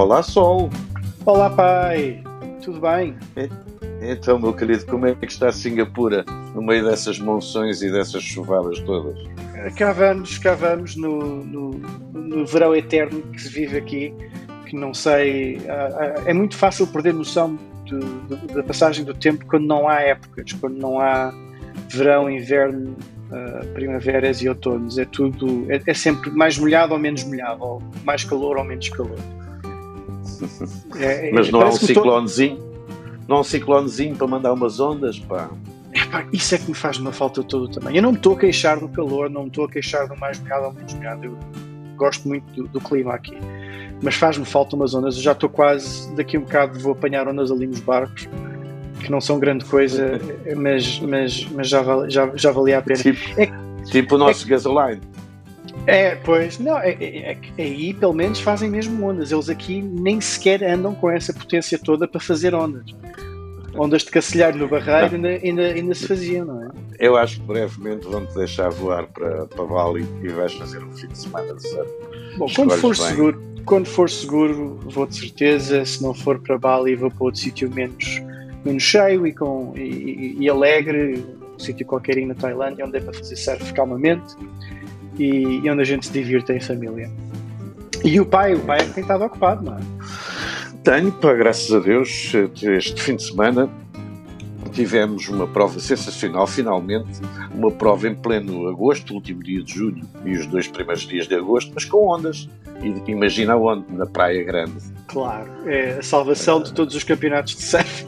Olá, Sol. Olá, pai. Tudo bem? Então, meu querido, como é que está Singapura no meio dessas monções e dessas chuvadas todas? Cá vamos, cá vamos no, no, no verão eterno que se vive aqui, que não sei. É muito fácil perder noção da passagem do tempo quando não há épocas, quando não há verão, inverno, uh, primaveras e outonos. É tudo. É, é, sempre mais molhado ou menos molhado, ou mais calor ou menos calor. É, Mas não há um ciclonezinho? Não há um ciclonezinho para mandar umas ondas, pá. Epá, isso é que me faz uma falta toda também. Eu não me estou a queixar do calor, não me estou a queixar do mais molhado ou menos molhado. Eu gosto muito do, do clima aqui. Mas faz-me falta umas ondas. Eu já estou quase, daqui a um bocado vou apanhar ondas ali nos barcos, que não são grande coisa, mas, mas, mas já, já, já valia a pena. Tipo, é, tipo o nosso é, gasoline. É, pois, não, é, é, é, aí pelo menos fazem mesmo ondas. Eles aqui nem sequer andam com essa potência toda para fazer ondas. Ondas de cacilhar no barreiro ainda, ainda, ainda, se faziam, não é? Eu acho que brevemente vão-te deixar voar para, para Bali e vais fazer um fim de semana de surf. Bom, quando for, seguro, quando for seguro, vou de certeza. Se não for para Bali, vou para outro sítio menos, menos cheio e, com, e, e alegre, um sítio qualquer aí na Tailândia, onde é para fazer surf calmamente e, e onde a gente se divirta em família. E o pai, o pai é que tem estado ocupado, não é? Tenho, pá, graças a Deus, este fim de semana tivemos uma prova sensacional, finalmente, uma prova em pleno agosto, último dia de julho e os dois primeiros dias de agosto, mas com ondas. E imagina onde? Na Praia Grande. Claro, é a salvação de todos os campeonatos de surf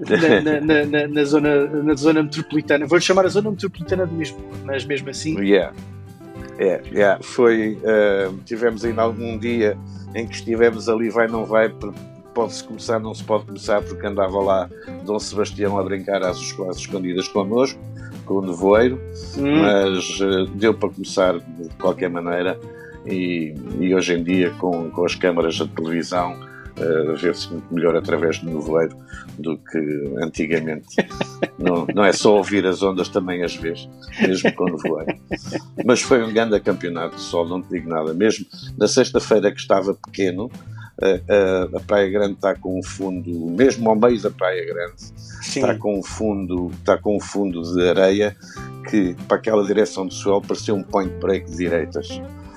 na, na, na, na, zona, na zona metropolitana. Vou-lhe chamar a zona metropolitana de Lisboa, mas mesmo assim. Yeah. É, yeah. foi. Uh, tivemos ainda algum dia em que estivemos ali, vai, não vai, pode-se começar, não se pode começar, porque andava lá Dom Sebastião a brincar às, às escondidas connosco, com o nevoeiro, hum. mas uh, deu para começar de qualquer maneira. E, e hoje em dia, com, com as câmaras de televisão, uh, vê-se muito melhor através do nevoeiro do que antigamente. não, não é só ouvir as ondas também às vezes, mesmo com nevoeiro. Mas foi um grande campeonato de sol, não te digo nada. Mesmo na sexta-feira que estava pequeno, a, a, Praia Grande está com um fundo, mesmo ao meio da Praia Grande, Sim. está com um fundo, está com um fundo de areia que para aquela direção do suelo parecia um point break de direitas.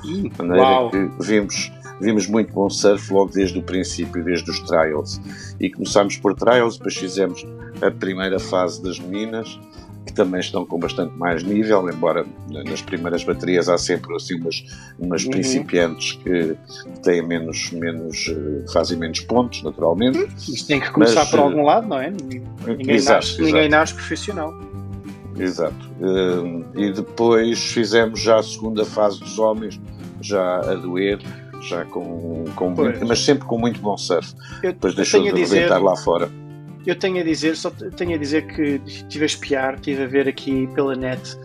De maneira que vimos vimos muito bom surf logo desde o princípio, desde os trials. E começámos por trials, depois fizemos a primeira fase das meninas, que também estão com bastante mais nível, embora nas primeiras baterias há sempre assim umas, umas uhum. principiantes que têm menos, menos, eh, fazem menos pontos, naturalmente. Isto tem que começar Mas, por algum eh, lado, não é? Ninguém, exato, nasce, exato. ninguém nasce profissional. Exato. Eh, e depois fizemos já a segunda fase dos homens, já a doer, já com, com muito, mas sempre com muito bom surf. Eu, Depois deixou de dizer, lá fora. Eu tenho a dizer, só tenho a dizer que estive a espiar, estive a ver aqui pela net,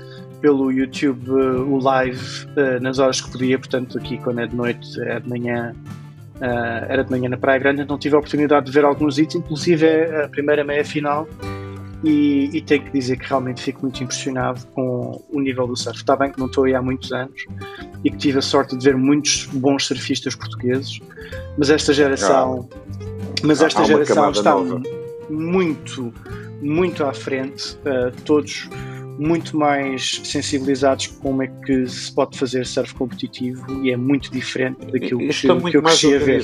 pelo YouTube, uh, o live uh, nas horas que podia, portanto, aqui quando é de noite, é de manhã, uh, era de manhã na Praia Grande, então tive a oportunidade de ver alguns hits, inclusive a primeira meia final e, e, tenho que dizer que realmente fico muito impressionado com o nível do surf. Está bem que não estou aí há muitos anos e que tive a sorte de ver muitos bons surfistas portugueses, mas esta geração, ah, mas esta geração está nova. muito, muito à frente, uh, todos muito mais sensibilizados com como é que se pode fazer surf competitivo e é muito diferente daquilo e, que, que eu cresci a ver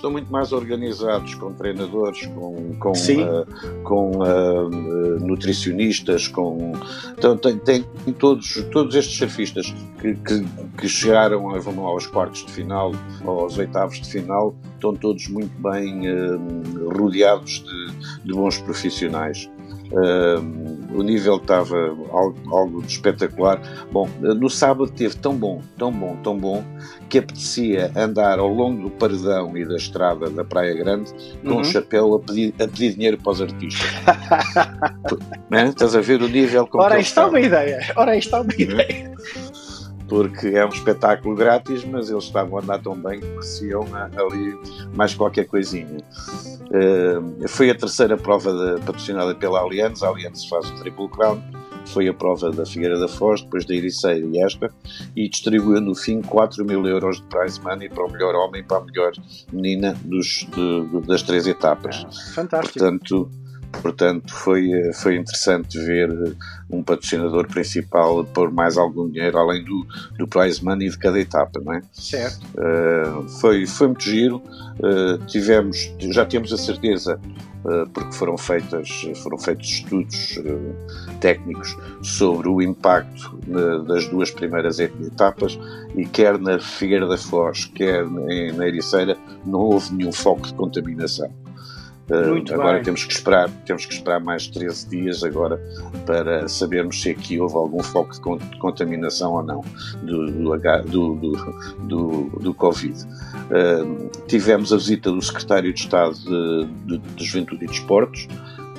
estão muito mais organizados com treinadores, com, com, uh, com uh, nutricionistas, com então, tem, tem, todos, todos estes surfistas que, que, que chegaram vão aos quartos de final ou aos oitavos de final estão todos muito bem uh, rodeados de, de bons profissionais. Uh, o nível estava algo, algo espetacular. Bom, no sábado teve tão bom, tão bom, tão bom, que apetecia andar ao longo do paredão e da estrada da Praia Grande com uhum. um chapéu a pedir, a pedir dinheiro para os artistas. é? Estás a ver o nível como Ora, está uma ideia. Ora, está uma ideia porque é um espetáculo grátis, mas eles estavam a andar tão bem que mereciam ali mais qualquer coisinha. Uh, foi a terceira prova de, patrocinada pela Allianz, a Allianz faz o Triple Crown, foi a prova da Figueira da Foz, depois da Ericeira e esta, e distribuiu no fim 4 mil euros de prize money para o melhor homem e para a melhor menina dos, de, das três etapas. Fantástico. Portanto, Portanto, foi, foi interessante ver um patrocinador principal pôr mais algum dinheiro além do, do prize money de cada etapa, não é? Certo. Uh, foi, foi muito giro. Uh, tivemos, já temos a certeza, uh, porque foram, feitas, foram feitos estudos técnicos sobre o impacto das duas primeiras etapas e quer na Figueira da Foz, quer na Ericeira, não houve nenhum foco de contaminação. Muito agora bem. temos que esperar, temos que esperar mais 13 dias agora para sabermos se aqui houve algum foco de contaminação ou não do, do, do, do, Covid. Uh, tivemos a visita do secretário de Estado de, de, de Juventude e Desportos,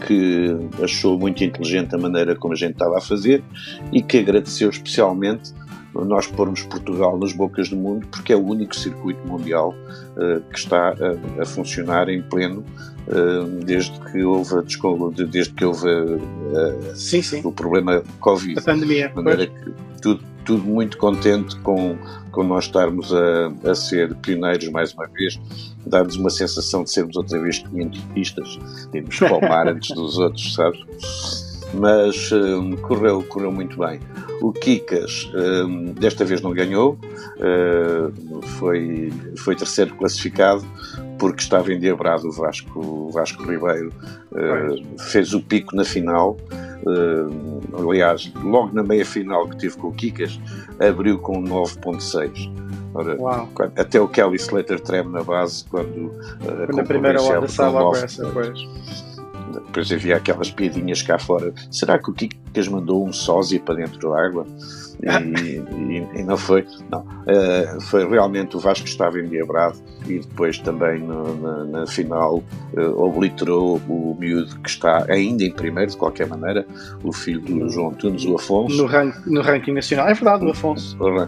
que achou muito inteligente a maneira como a gente estava a fazer e que agradeceu especialmente nós pormos Portugal nas bocas do mundo, porque é o único circuito mundial uh, que está a, a, funcionar em pleno uh, desde que houve, a, desde que houve uh, sim, sim. o problema Covid. A pandemia. De maneira que tudo, tudo muito contente com, com nós estarmos a, a ser pioneiros mais uma vez, dá-nos uma sensação de sermos outra vez quinhentistas, de nos palmar antes dos outros, sabes? Mas um, correu, correu muito bem. O Kikas um, desta vez não ganhou, uh, foi, foi terceiro classificado porque estava endiabrado o Vasco, o Vasco Ribeiro, uh, fez o pico na final. Uh, aliás, logo na meia final que tive com o Kikas, abriu com 9.6. até o Kelly Slater treme na base quando, uh, quando a primeira hora sai logo essa, pois. Depois havia aquelas piadinhas cá fora. Será que o Kikas mandou um sósia para dentro da água? E, e, e, não foi. Não. Uh, foi realmente o Vasco estava endiabrado e depois também no, na, na, final uh, obliterou o miúdo que está ainda em primeiro, de qualquer maneira, o filho do João Tunes, o Afonso. No, rank, no ranking nacional, é verdade, o Afonso. O,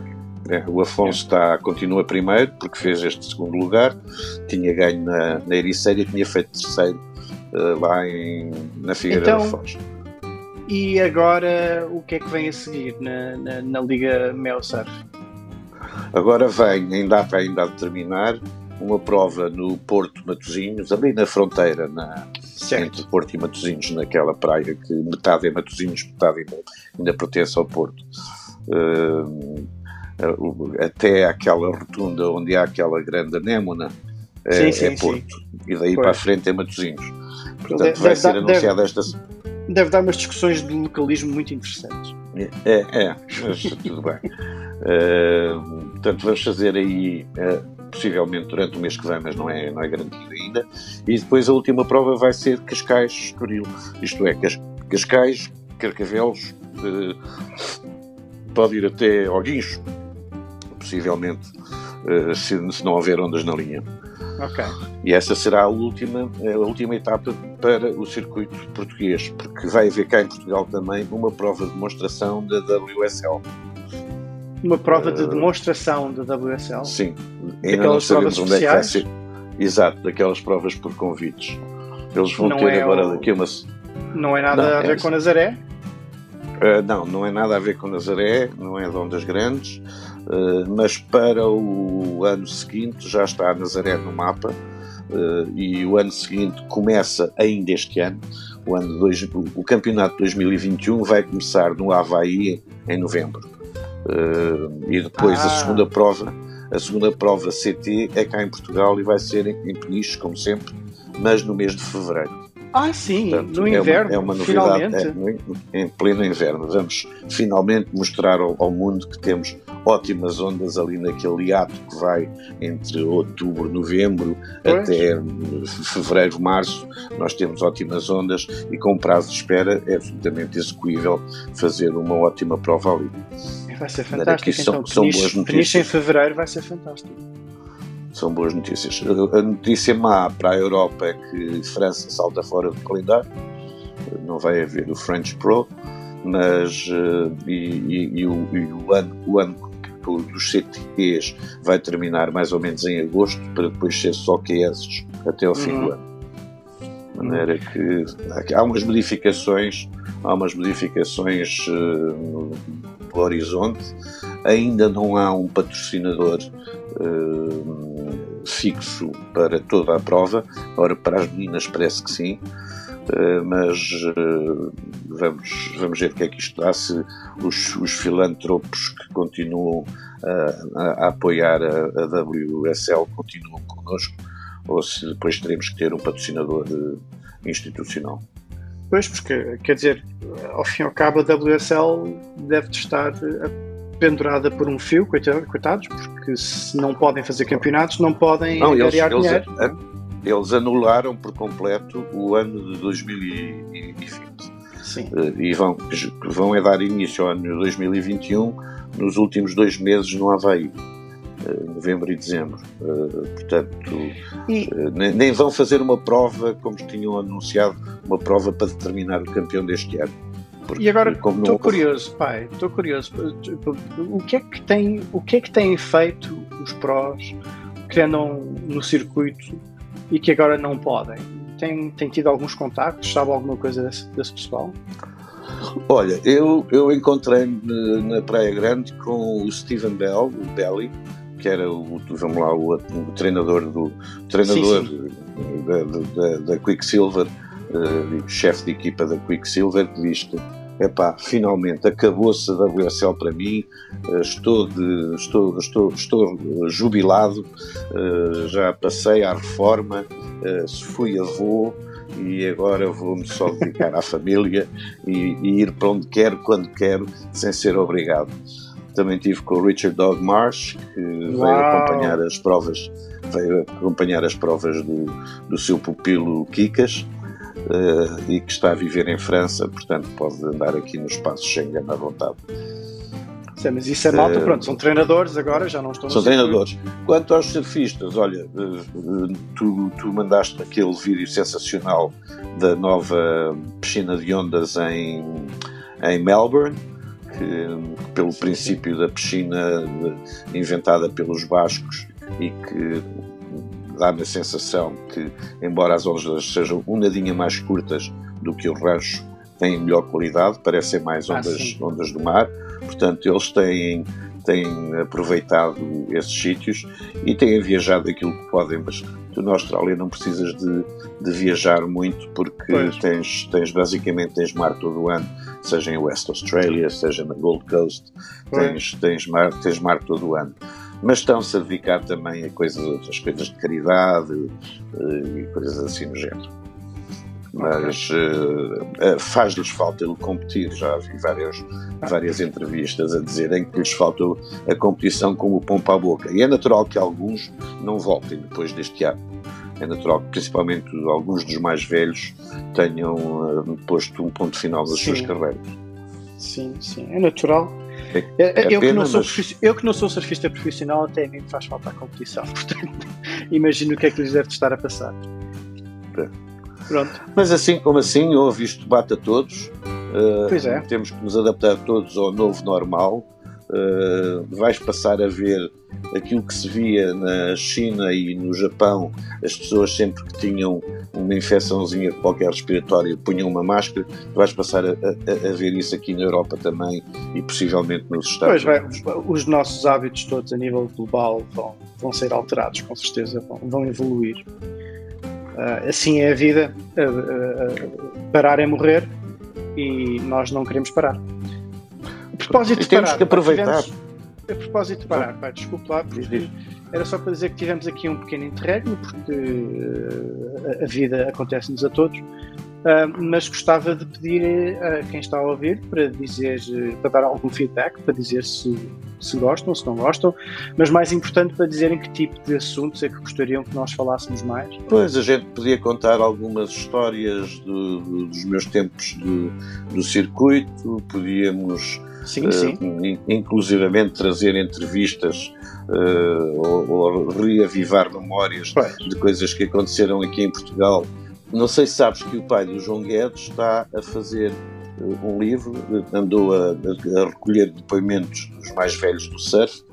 é, o Afonso está, continua primeiro porque fez este segundo lugar, tinha ganho na, na Ericeira e tinha feito terceiro uh, lá em, na Figueira então, da Foz. E agora o que é que vem a seguir na, na, na Liga Mel Surf? Agora vem, em data ainda a determinar, uma prova no Porto Matosinhos, ali na fronteira, na, entre Porto e Matosinhos, naquela praia que metade é Matosinhos, metade ainda, ainda pertence ao Porto. Uh, até aquela rotunda onde há aquela grande anémona é, sim, sim, é Porto. Sim. E daí pois. para a frente é Matosinhos. Portanto, deve, vai ser anunciada esta deve dar umas discussões de localismo muito interessantes. É, é, mas tudo bem. Uh, portanto, vamos fazer aí, uh, possivelmente durante o mês que vem, mas não é, não é garantido ainda. E depois a última prova vai ser Cascais Estoril. Isto é, Cascais, Carcavelos, uh, pode ir até ao Guincho, possivelmente, se, se não houver ondas na linha. E essa será a última, a última etapa para o circuito português, porque vai haver cá em Portugal também uma prova de demonstração da WSL. Uma prova de uh, demonstração da WSL? Sim. Ainda não sabemos onde é que vai ser. Exato, daquelas provas por convites. Eles vão não ter é agora o... daqui uma. Não é nada não, a ver é... com Nazaré? Uh, não, não é nada a ver com Nazaré, não é de ondas grandes. Eh, mas para o ano seguinte já está a Nazaré no mapa uh, e o ano seguinte começa ainda este ano. O, ano dois, o campeonato de 2021 vai começar no Havaí em novembro. Uh, e depois ah. a segunda prova, a segunda prova CT é cá em Portugal e vai ser em, em Peniche, como sempre, mas no mês de fevereiro. Ah, sim, Portanto, no inverno. É uma, é uma novidade é, em pleno inverno. Vamos finalmente mostrar ao, ao, mundo que temos ótimas ondas ali naquele hiato que vai entre outubro, novembro pois. até fevereiro, março. Nós temos ótimas ondas e com prazo de espera é absolutamente execuível fazer uma ótima prova ali. Vai ser fantástico. Então, são, são boas notícias. em fevereiro vai ser fantástico são boas notícias. A notícia má para a Europa é que França salta fora do calendário, não vai haver o French Pro, mas uh, e, e, e, o, e, o, ano, o ano dos CTEs vai terminar mais ou menos em agosto, para depois ser só QS até ao fim uhum. do ano. De maneira que há umas modificações há umas modificações uh, no horizonte. Ainda não há um patrocinador uh, fixo para toda a prova. Ora, para as meninas parece que sim. Uh, mas uh, vamos, vamos ver o que é que isto dá, se os, os filântropos que continuam a, a, apoiar a, a, WSL continuam connosco ou se depois teremos que ter um patrocinador institucional. Pois, porque quer dizer, ao fim e ao cabo a WSL deve estar pendurada por um fio, coitados, porque se não podem fazer campeonatos, não podem não, eles, eles, eles, anularam por completo o ano de 2020. Sim. Eh, e vão, vão é dar início ao ano de 2021 nos últimos dois meses no Havaí. Eh, novembro e dezembro. Uh, portanto, e... uh, nem, vão fazer uma prova como tinham anunciado, uma prova para determinar o campeão deste ano. Porque, e agora estou curioso, pai, estou curioso. O que é que tem, o que é que têm feito os prós que andam no circuito e que agora não podem? Tem, tem tido alguns contactos? Sabe alguma coisa desse, desse pessoal? Olha, eu, eu encontrei na Praia Grande com o Steven Bell, o Belly, que era o, vamos lá, o, o treinador do treinador sim, sim. Da, da, da, Quicksilver, uh, chefe de equipa da Quicksilver, que diz que epá, finalmente acabou-se a WSL para mim, uh, estou, de, estou, estou, estou jubilado, uh, já passei à reforma, fui avô e agora vou-me só dedicar à família e, e ir para onde quero, quando quero, sem ser obrigado. Também tive com o Richard Dog Marsh, que Uau. veio acompanhar as provas, veio acompanhar as provas do, do seu pupilo Kikas. Uh, e que está a viver em França, portanto pode andar aqui no espaço Schengen à vontade. Sim, mas isso é malta, uh, pronto, são treinadores agora, já não estão São treinadores. Quanto aos surfistas, olha, uh, tu, tu mandaste aquele vídeo sensacional da nova piscina de ondas em, em Melbourne, que, pelo princípio da piscina inventada pelos bascos e que dá-me a sensação que, embora as ondas sejam um nadinha mais curtas do que o rancho, têm melhor qualidade, parecem mais ah, ondas, ah, ondas do mar. Portanto, eles têm, têm aproveitado esses sítios e têm viajado aquilo que podem, mas tu na Austrália não precisas de, de viajar muito porque tens, tens basicamente tens mar todo o ano seja em West Australia, seja na Gold Coast, tens, tens, mar, tens mar todo o ano. Mas estão-se a dedicar também a coisas, outras coisas de caridade uh, e coisas assim no género. Mas uh, faz-lhes falta ele competir. Já vi várias, várias entrevistas a dizerem que lhes falta a competição como o pão para a boca. E é natural que alguns não voltem depois deste ano é natural que principalmente alguns dos mais velhos tenham uh, posto um ponto final das sim. suas carreiras. Sim, sim, é natural. É, é, eu, que não sou mas... eu que não sou surfista profissional, até a mim me faz falta a competição, portanto, imagino o que é que lhes deve estar a passar. É. Pronto. Mas assim como assim, houve isto bate a todos. Uh, pois é. Temos que nos adaptar todos ao novo normal. Uh, vais passar a ver aquilo que se via na China e no Japão, as pessoas sempre que tinham uma infecçãozinha qualquer respiratória punham uma máscara, vais passar a, a, a, ver isso aqui na Europa também e possivelmente nos Estados pois Unidos. Vai, os nossos hábitos todos a nível global vão, vão ser alterados, com certeza, vão, vão evoluir. Uh, assim é a vida, uh, parar é morrer e nós não queremos parar. A propósito de temos parar, que aproveitar. Tivemos, a propósito de parar, pá, desculpe lá, porque era só para dizer que tivemos aqui um pequeno interregno, porque uh, a vida acontece-nos a todos, uh, mas gostava de pedir a quem está a ouvir para dizer, para dar algum feedback, para dizer se, se gostam, se não gostam, mas mais importante para dizerem que tipo de assuntos é que gostariam que nós falássemos mais. Pois, a gente podia contar algumas histórias do, do, dos meus tempos do, do circuito, podíamos Sim, sim. Uh, inclusivamente trazer entrevistas uh, ou, ou, reavivar memórias pois. de coisas que aconteceram aqui em Portugal. Não sei se sabes que o pai do João Guedes está a fazer um livro, andou a, a, recolher depoimentos dos mais velhos do surf,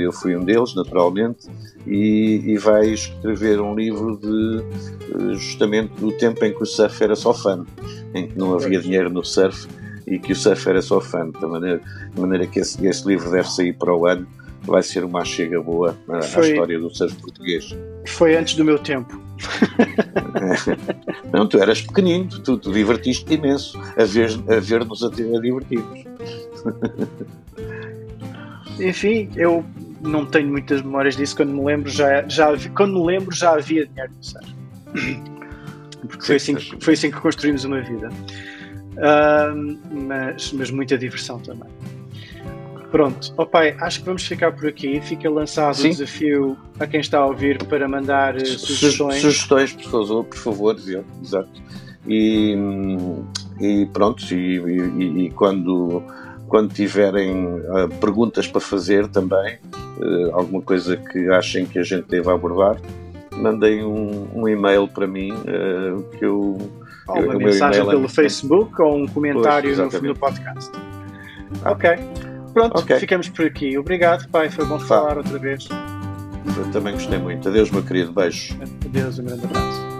eu fui um deles, naturalmente, e, e, vai escrever um livro de justamente do tempo em que o surf era só fã, em que não havia dinheiro no surf e que o surf era só fã, de maneira, de maneira que esse, esse livro deve sair para o ano, vai ser uma chega boa à, foi, história do surf português. Foi antes do meu tempo. Não, tu eras pequenino, tu, tu divertiste imenso a ver-nos a, ver a, a divertir-nos. Enfim, eu não tenho muitas memórias disso. Quando me lembro, já, já, quando me lembro, já havia dinheiro no surf. Porque foi assim, que, foi assim que construímos uma vida. Uh, mas, mas muita diversão também. Pronto, oh pai, acho que vamos ficar por aqui. Fica lançado Sim. o desafio a quem está a ouvir para mandar uh, sugestões. Sugestões, por favor, por favor, exato. E, e pronto, e, e, e, quando, quando tiverem uh, perguntas para fazer também, uh, alguma coisa que achem que a gente deva abordar, mandem um, um e-mail para mim que eu. Ou uma mensagem pelo é... Facebook ou um comentário pois, no, no podcast. Ok. Pronto, okay. ficamos por aqui. Obrigado, pai. Foi bom falar outra vez. Eu também gostei muito. Adeus, meu querido. Beijo. Adeus, um grande abraço.